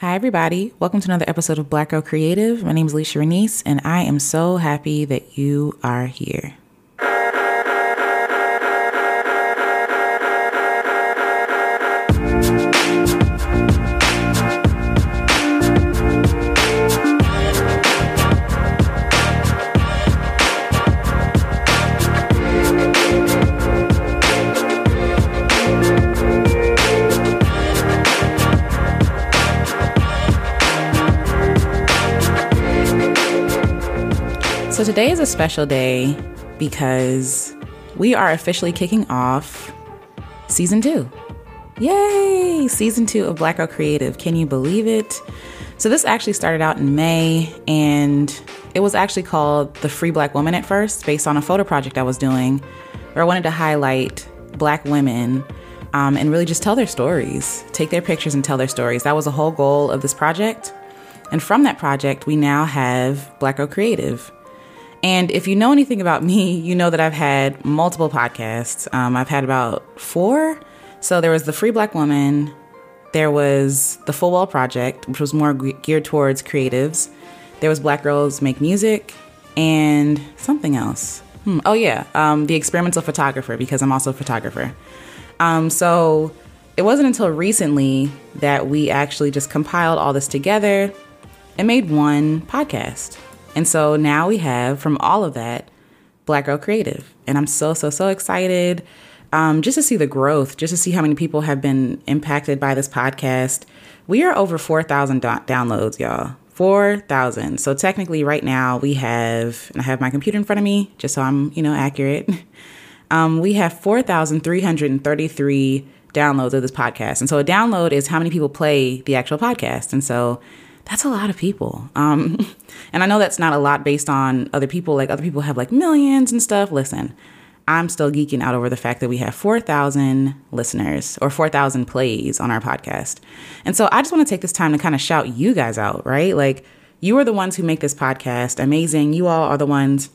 Hi, everybody. Welcome to another episode of Black Girl Creative. My name is Alecia Renece, and I am so happy that you are here. Today is a special day because we are officially kicking off season two. Yay! Season two of Black Girl Creative. Can you believe it? So this actually started out in May and it was actually called The Free Black Woman at first, based on a photo project I was doing where I wanted to highlight black women um, and really just tell their stories, take their pictures and tell their stories. That was the whole goal of this project. And from that project, we now have Black Girl Creative. And if you know anything about me, you know that I've had multiple podcasts. Um, I've had about four. So there was the Free Black Woman, there was the Full Well Project, which was more geared towards creatives. There was Black Girls Make Music, and something else. Hmm. Oh yeah, um, the experimental photographer because I'm also a photographer. Um, so it wasn't until recently that we actually just compiled all this together and made one podcast. And so now we have from all of that Black Girl Creative. And I'm so, so, so excited um, just to see the growth, just to see how many people have been impacted by this podcast. We are over 4,000 do- downloads, y'all. 4,000. So technically, right now, we have, and I have my computer in front of me just so I'm, you know, accurate. Um, we have 4,333 downloads of this podcast. And so a download is how many people play the actual podcast. And so that's a lot of people. Um, and I know that's not a lot based on other people. Like other people have like millions and stuff. Listen, I'm still geeking out over the fact that we have 4,000 listeners or 4,000 plays on our podcast. And so I just want to take this time to kind of shout you guys out, right? Like, you are the ones who make this podcast amazing. You all are the ones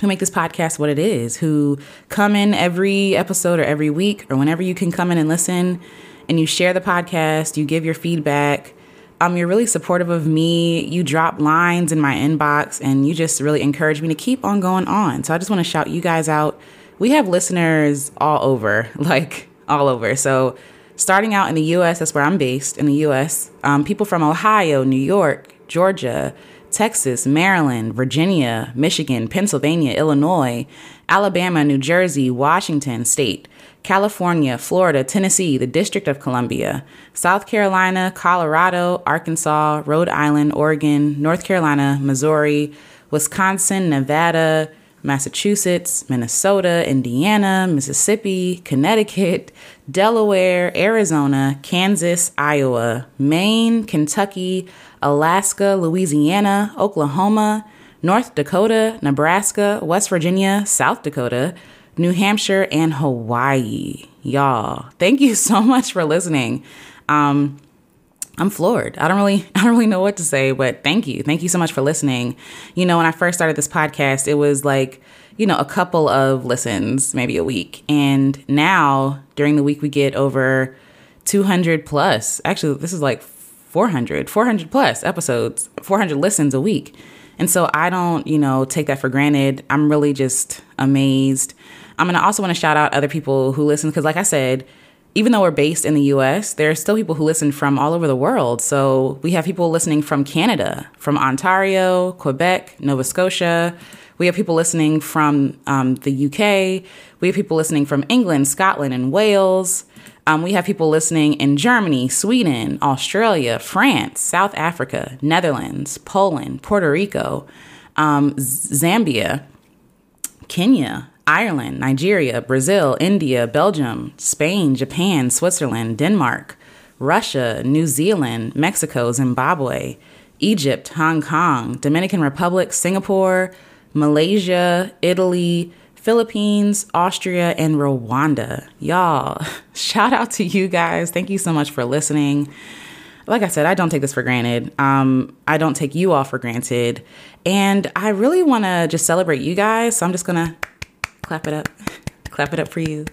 who make this podcast what it is, who come in every episode or every week or whenever you can come in and listen and you share the podcast, you give your feedback um, you're really supportive of me. You drop lines in my inbox and you just really encourage me to keep on going on. So I just want to shout you guys out. We have listeners all over, like all over. So starting out in the US, that's where I'm based in the US, um, people from Ohio, New York, Georgia, Texas, Maryland, Virginia, Michigan, Pennsylvania, Illinois, Alabama, New Jersey, Washington State, California, Florida, Tennessee, the District of Columbia, South Carolina, Colorado, Arkansas, Rhode Island, Oregon, North Carolina, Missouri, Wisconsin, Nevada, Massachusetts, Minnesota, Indiana, Mississippi, Connecticut, Delaware, Arizona, Kansas, Iowa, Maine, Kentucky, Alaska, Louisiana, Oklahoma, North Dakota, Nebraska, West Virginia, South Dakota, New Hampshire, and Hawaii. Y'all, thank you so much for listening. Um, I'm floored. I don't really I don't really know what to say, but thank you. Thank you so much for listening. You know, when I first started this podcast, it was like, you know, a couple of listens, maybe a week. And now during the week we get over 200 plus. Actually, this is like 400, 400 plus episodes, 400 listens a week. And so I don't, you know, take that for granted. I'm really just amazed. I'm to also want to shout out other people who listen because, like I said, even though we're based in the US, there are still people who listen from all over the world. So we have people listening from Canada, from Ontario, Quebec, Nova Scotia. We have people listening from um, the UK. We have people listening from England, Scotland, and Wales. Um, we have people listening in Germany, Sweden, Australia, France, South Africa, Netherlands, Poland, Puerto Rico, um, Zambia, Kenya, Ireland, Nigeria, Brazil, India, Belgium, Spain, Japan, Switzerland, Denmark, Russia, New Zealand, Mexico, Zimbabwe, Egypt, Hong Kong, Dominican Republic, Singapore, Malaysia, Italy, Philippines, Austria, and Rwanda. Y'all, shout out to you guys. Thank you so much for listening. Like I said, I don't take this for granted. Um, I don't take you all for granted. And I really want to just celebrate you guys. So I'm just going to clap it up. clap it up for you.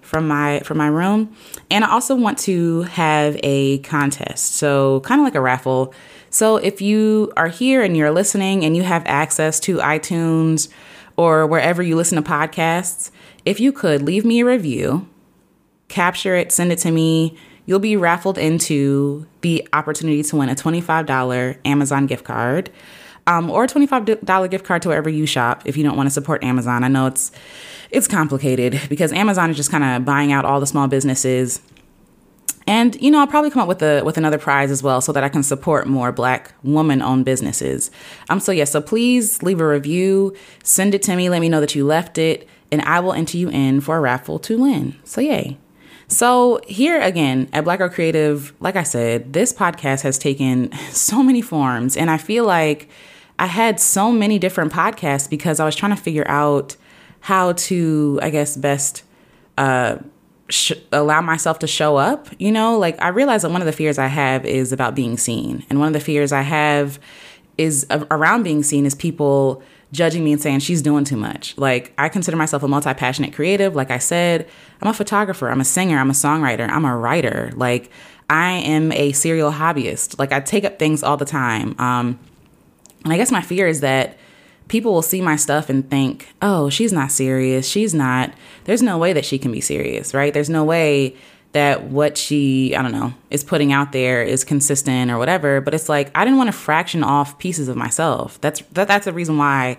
from my from my room. And I also want to have a contest. So kind of like a raffle. So if you are here and you're listening and you have access to iTunes or wherever you listen to podcasts, if you could leave me a review, capture it, send it to me, you'll be raffled into the opportunity to win a $25 Amazon gift card. Um, or a $25 gift card to wherever you shop if you don't want to support Amazon. I know it's it's complicated because Amazon is just kind of buying out all the small businesses. And you know, I'll probably come up with a with another prize as well so that I can support more black woman owned businesses. Um so yeah, so please leave a review, send it to me, let me know that you left it, and I will enter you in for a raffle to win. So yay. So here again at Black Girl Creative, like I said, this podcast has taken so many forms and I feel like I had so many different podcasts because I was trying to figure out how to, I guess, best uh, sh- allow myself to show up. You know, like I realized that one of the fears I have is about being seen. And one of the fears I have is around being seen is people judging me and saying she's doing too much. Like I consider myself a multi-passionate creative. Like I said, I'm a photographer, I'm a singer, I'm a songwriter, I'm a writer. Like I am a serial hobbyist. Like I take up things all the time. Um, and I guess my fear is that people will see my stuff and think, oh, she's not serious. She's not, there's no way that she can be serious, right? There's no way that what she, I don't know, is putting out there is consistent or whatever. But it's like, I didn't want to fraction off pieces of myself. That's, that, that's the reason why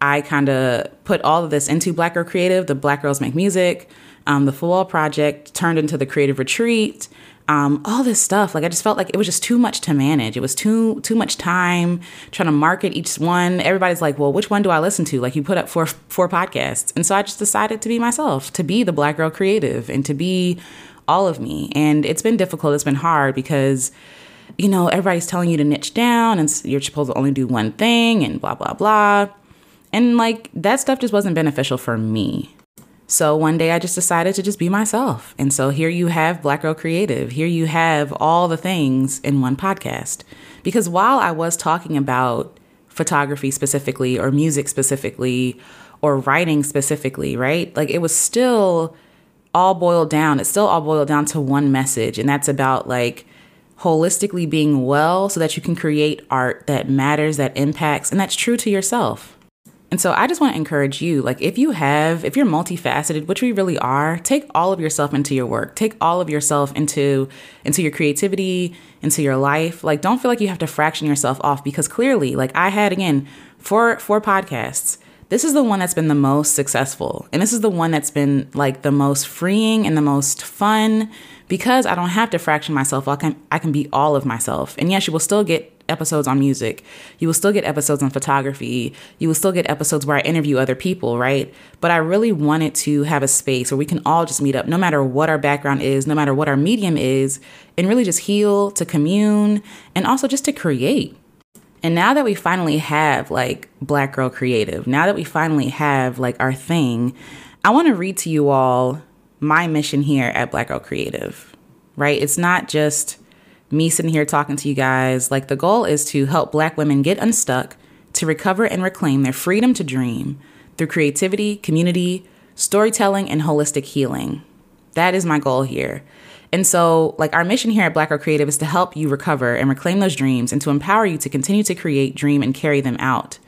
I kind of put all of this into Black Girl Creative, the Black Girls Make Music, um, the Full Project turned into the Creative Retreat um, all this stuff. Like I just felt like it was just too much to manage. It was too too much time trying to market each one. Everybody's like, well, which one do I listen to? Like you put up four four podcasts, and so I just decided to be myself, to be the Black Girl Creative, and to be all of me. And it's been difficult. It's been hard because you know everybody's telling you to niche down, and you're supposed to only do one thing, and blah blah blah. And like that stuff just wasn't beneficial for me. So one day I just decided to just be myself. And so here you have Black Girl Creative. Here you have all the things in one podcast. Because while I was talking about photography specifically, or music specifically, or writing specifically, right? Like it was still all boiled down. It's still all boiled down to one message. And that's about like holistically being well so that you can create art that matters, that impacts, and that's true to yourself. And so I just want to encourage you like if you have if you're multifaceted, which we really are, take all of yourself into your work. Take all of yourself into into your creativity, into your life. Like don't feel like you have to fraction yourself off because clearly, like I had again, four four podcasts. This is the one that's been the most successful. And this is the one that's been like the most freeing and the most fun because I don't have to fraction myself. I can I can be all of myself. And yes, you will still get episodes on music. You will still get episodes on photography. You will still get episodes where I interview other people, right? But I really wanted to have a space where we can all just meet up, no matter what our background is, no matter what our medium is, and really just heal, to commune, and also just to create. And now that we finally have like Black Girl Creative, now that we finally have like our thing, I want to read to you all my mission here at Black Girl Creative, right? It's not just me sitting here talking to you guys. Like, the goal is to help Black women get unstuck, to recover and reclaim their freedom to dream through creativity, community, storytelling, and holistic healing. That is my goal here. And so, like, our mission here at Black Girl Creative is to help you recover and reclaim those dreams and to empower you to continue to create, dream, and carry them out.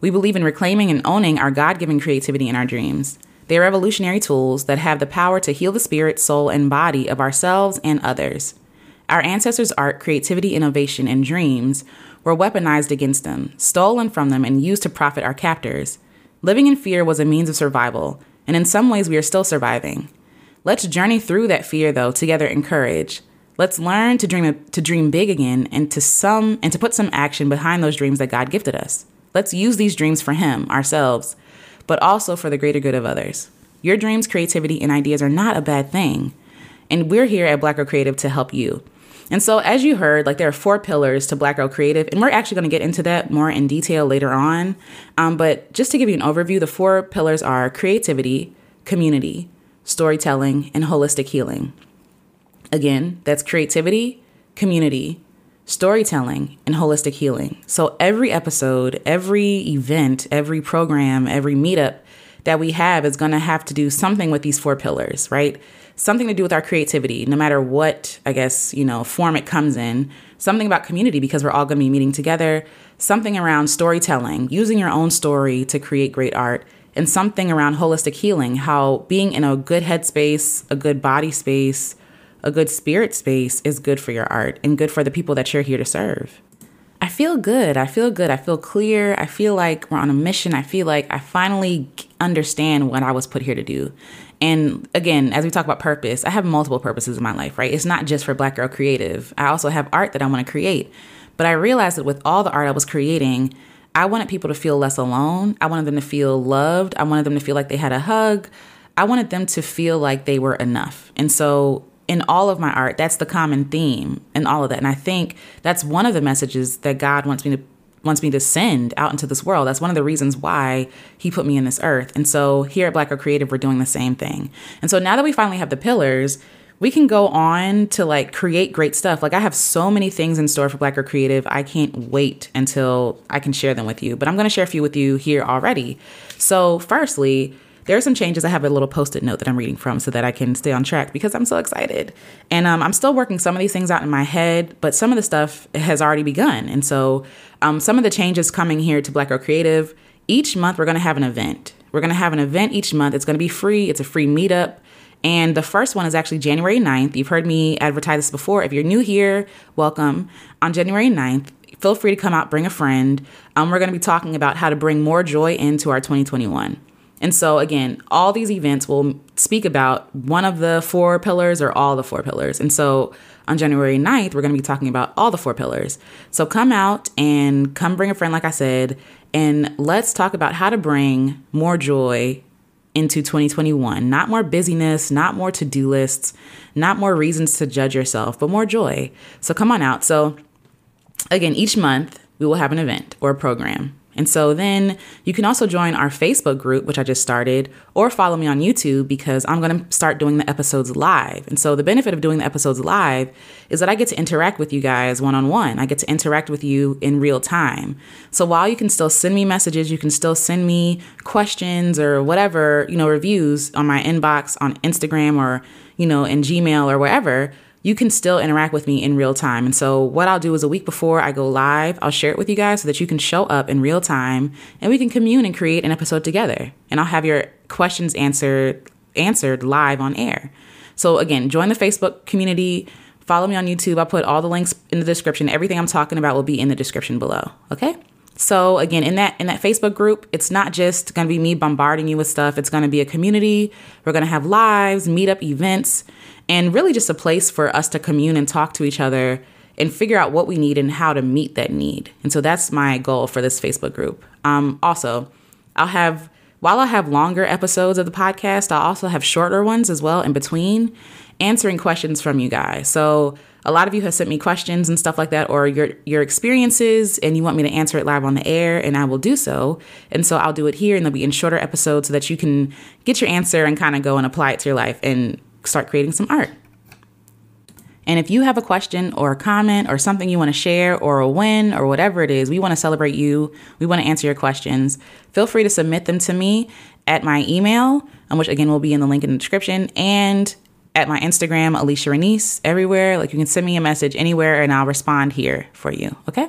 We believe in reclaiming and owning our God given creativity in our dreams. They are revolutionary tools that have the power to heal the spirit, soul, and body of ourselves and others. Our ancestors' art, creativity, innovation, and dreams were weaponized against them, stolen from them, and used to profit our captors. Living in fear was a means of survival, and in some ways we are still surviving. Let's journey through that fear though together in courage. Let's learn to dream to dream big again and to some and to put some action behind those dreams that God gifted us. Let's use these dreams for him, ourselves, but also for the greater good of others. Your dreams, creativity, and ideas are not a bad thing. And we're here at Black Girl Creative to help you. And so, as you heard, like there are four pillars to Black Girl Creative, and we're actually going to get into that more in detail later on. Um, but just to give you an overview, the four pillars are creativity, community, storytelling, and holistic healing. Again, that's creativity, community, storytelling, and holistic healing. So, every episode, every event, every program, every meetup that we have is going to have to do something with these four pillars, right? Something to do with our creativity, no matter what, I guess, you know, form it comes in. Something about community because we're all going to be meeting together. Something around storytelling, using your own story to create great art. And something around holistic healing, how being in a good headspace, a good body space, a good spirit space is good for your art and good for the people that you're here to serve. I feel good. I feel good. I feel clear. I feel like we're on a mission. I feel like I finally understand what I was put here to do. And again, as we talk about purpose, I have multiple purposes in my life, right? It's not just for Black Girl Creative. I also have art that I want to create. But I realized that with all the art I was creating, I wanted people to feel less alone. I wanted them to feel loved. I wanted them to feel like they had a hug. I wanted them to feel like they were enough. And so in all of my art, that's the common theme and all of that. And I think that's one of the messages that God wants me to wants me to send out into this world. That's one of the reasons why he put me in this earth. And so here at Black Girl Creative, we're doing the same thing. And so now that we finally have the pillars, we can go on to like create great stuff. Like I have so many things in store for Black Girl Creative. I can't wait until I can share them with you. But I'm going to share a few with you here already. So, firstly, there are some changes. I have a little post-it note that I'm reading from so that I can stay on track because I'm so excited. And um, I'm still working some of these things out in my head, but some of the stuff has already begun. And so um, some of the changes coming here to Black Girl Creative, each month we're going to have an event. We're going to have an event each month. It's going to be free. It's a free meetup. And the first one is actually January 9th. You've heard me advertise this before. If you're new here, welcome. On January 9th, feel free to come out, bring a friend. Um, we're going to be talking about how to bring more joy into our 2021. And so, again, all these events will speak about one of the four pillars or all the four pillars. And so, on January 9th, we're going to be talking about all the four pillars. So, come out and come bring a friend, like I said, and let's talk about how to bring more joy into 2021. Not more busyness, not more to do lists, not more reasons to judge yourself, but more joy. So, come on out. So, again, each month we will have an event or a program. And so then you can also join our Facebook group, which I just started, or follow me on YouTube because I'm going to start doing the episodes live. And so the benefit of doing the episodes live is that I get to interact with you guys one on one. I get to interact with you in real time. So while you can still send me messages, you can still send me questions or whatever, you know, reviews on my inbox on Instagram or, you know, in Gmail or wherever you can still interact with me in real time. And so, what I'll do is a week before I go live, I'll share it with you guys so that you can show up in real time and we can commune and create an episode together. And I'll have your questions answered answered live on air. So again, join the Facebook community, follow me on YouTube. I'll put all the links in the description. Everything I'm talking about will be in the description below. Okay? So again, in that in that Facebook group, it's not just going to be me bombarding you with stuff. It's going to be a community. We're going to have lives, meetup events, and really just a place for us to commune and talk to each other and figure out what we need and how to meet that need. And so that's my goal for this Facebook group. Um, also, I'll have while I have longer episodes of the podcast, I'll also have shorter ones as well in between, answering questions from you guys. So a lot of you have sent me questions and stuff like that or your your experiences and you want me to answer it live on the air and I will do so. And so I'll do it here and they'll be in shorter episodes so that you can get your answer and kind of go and apply it to your life and start creating some art. And if you have a question or a comment or something you want to share or a win or whatever it is, we want to celebrate you. We want to answer your questions. Feel free to submit them to me at my email, um, which again will be in the link in the description, and at my Instagram, Alecia Renece, everywhere. Like you can send me a message anywhere and I'll respond here for you. Okay.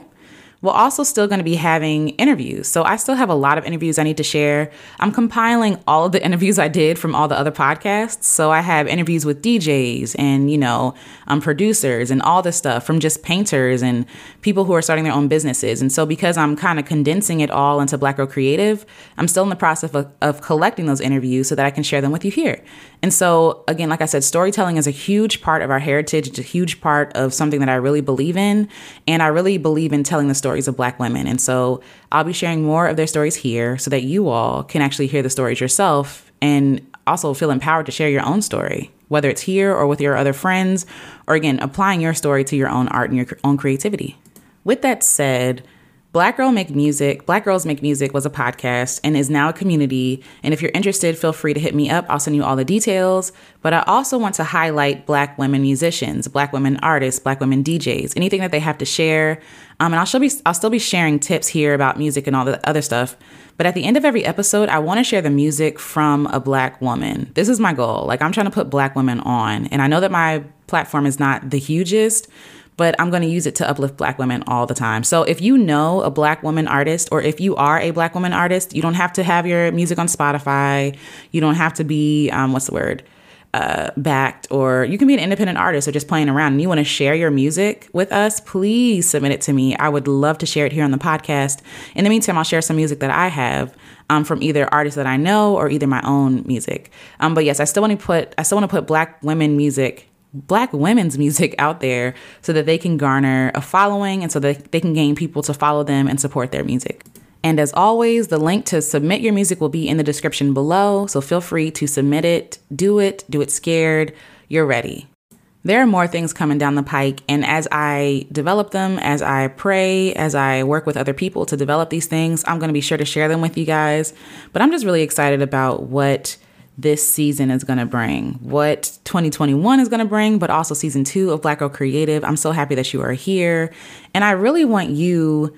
We're also still going to be having interviews. So I still have a lot of interviews I need to share. I'm compiling all of the interviews I did from all the other podcasts. So I have interviews with DJs and, you know, um, producers and all this stuff from just painters and people who are starting their own businesses. And so because I'm kind of condensing it all into Black Girl Creative, I'm still in the process of, of collecting those interviews so that I can share them with you here. And so, again, like I said, storytelling is a huge part of our heritage. It's a huge part of something that I really believe in. And I really believe in telling the stories of Black women. And so I'll be sharing more of their stories here so that you all can actually hear the stories yourself and also feel empowered to share your own story, whether it's here or with your other friends, or again, applying your story to your own art and your own creativity. With that said, Black Girl Make Music, Black Girls Make Music was a podcast and is now a community. And if you're interested, feel free to hit me up. I'll send you all the details. But I also want to highlight Black women musicians, Black women artists, Black women DJs, anything that they have to share. Um, and I'll be I'll still be sharing tips here about music and all the other stuff. But at the end of every episode, I want to share the music from a Black woman. This is my goal. Like I'm trying to put Black women on, and I know that my platform is not the hugest but I'm going to use it to uplift black women all the time. So if you know a black woman artist or if you are a black woman artist, you don't have to have your music on Spotify. You don't have to be, um, what's the word? Uh, backed, or you can be an independent artist or just playing around and you want to share your music with us, please submit it to me. I would love to share it here on the podcast. In the meantime, I'll share some music that I have um, from either artists that I know or either my own music. Um, but yes, I still want to put I still want to put black women music black women's music out there so that they can garner a following and so that they can gain people to follow them and support their music. And as always, the link to submit your music will be in the description below, so feel free to submit it, do it, do it scared, you're ready. There are more things coming down the pike, and as I develop them, as I pray, as I work with other people to develop these things, I'm going to be sure to share them with you guys. But I'm just really excited about what this season is going to bring, what 2021 is going to bring, but also season two of Black Girl Creative. I'm so happy that you are here. And I really want you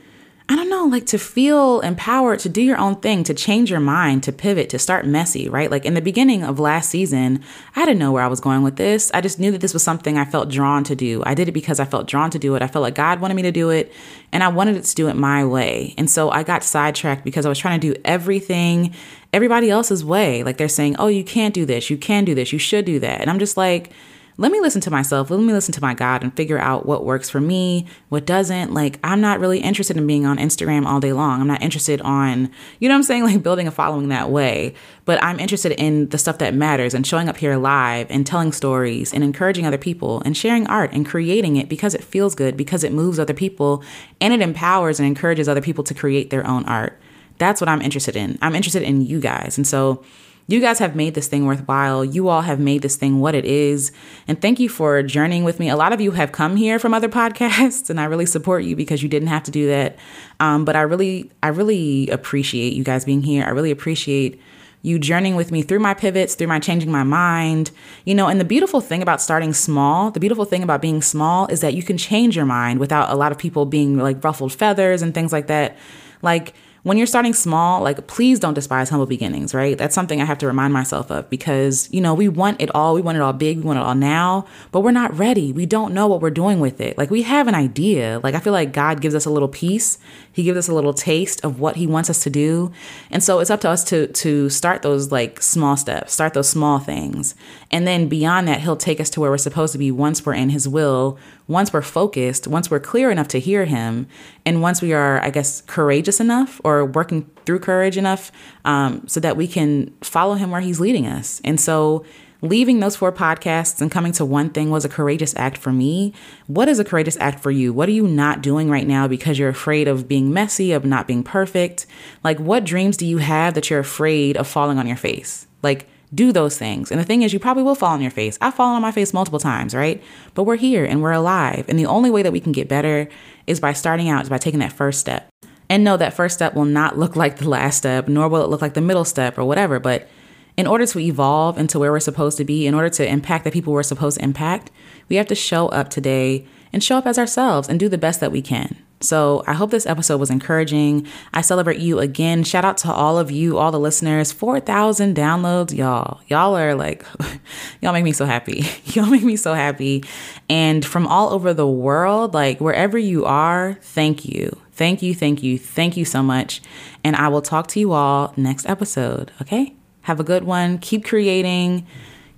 I don't know, like to feel empowered to do your own thing, to change your mind, to pivot, to start messy, right? Like in the beginning of last season, I didn't know where I was going with this. I just knew that this was something I felt drawn to do. I did it because I felt drawn to do it. I felt like God wanted me to do it, and I wanted it to do it my way. And so I got sidetracked because I was trying to do everything everybody else's way. Like they're saying, oh, you can't do this, you can do this, you should do that. And I'm just like, let me listen to myself. Let me listen to my God and figure out what works for me, what doesn't. Like, I'm not really interested in being on Instagram all day long. I'm not interested on, you know I'm saying, like building a following that way. But I'm interested in the stuff that matters and showing up here live and telling stories and encouraging other people and sharing art and creating it because it feels good, because it moves other people and it empowers and encourages other people to create their own art. That's what I'm interested in. I'm interested in you guys. And so, you guys have made this thing worthwhile. You all have made this thing what it is. And thank you for journeying with me. A lot of you have come here from other podcasts, and I really support you because you didn't have to do that. Um, but I really, I really appreciate you guys being here. I really appreciate you journeying with me through my pivots, through my changing my mind. You know, and the beautiful thing about starting small, the beautiful thing about being small is that you can change your mind without a lot of people being like ruffled feathers and things like that. Like, when you're starting small, like please don't despise humble beginnings, right? That's something I have to remind myself of because, you know, we want it all. We want it all big. We want it all now, but we're not ready. We don't know what we're doing with it. Like we have an idea. Like I feel like God gives us a little piece. He gives us a little taste of what he wants us to do. And so it's up to us to to start those like small steps, start those small things. And then beyond that, he'll take us to where we're supposed to be once we're in his will, once we're focused, once we're clear enough to hear him, and once we are, I guess, courageous enough or working through courage enough um, so that we can follow him where he's leading us. And so, leaving those four podcasts and coming to one thing was a courageous act for me. What is a courageous act for you? What are you not doing right now because you're afraid of being messy, of not being perfect? Like, what dreams do you have that you're afraid of falling on your face? Like, do those things. And the thing is, you probably will fall on your face. I've fallen on my face multiple times, right? But we're here and we're alive. And the only way that we can get better is by starting out, is by taking that first step. And know that first step will not look like the last step, nor will it look like the middle step or whatever. But in order to evolve into where we're supposed to be, in order to impact the people we're supposed to impact, we have to show up today and show up as ourselves and do the best that we can. So I hope this episode was encouraging. I celebrate you again. Shout out to all of you, all the listeners. 4,000 downloads, y'all. Y'all are like, y'all make me so happy. y'all make me so happy. And from all over the world, like wherever you are, thank you. Thank you, thank you, thank you so much. And I will talk to you all next episode, okay? Have a good one. Keep creating,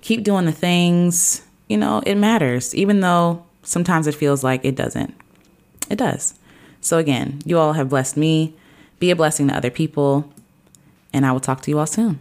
keep doing the things. You know, it matters, even though sometimes it feels like it doesn't. It does. So, again, you all have blessed me. Be a blessing to other people. And I will talk to you all soon.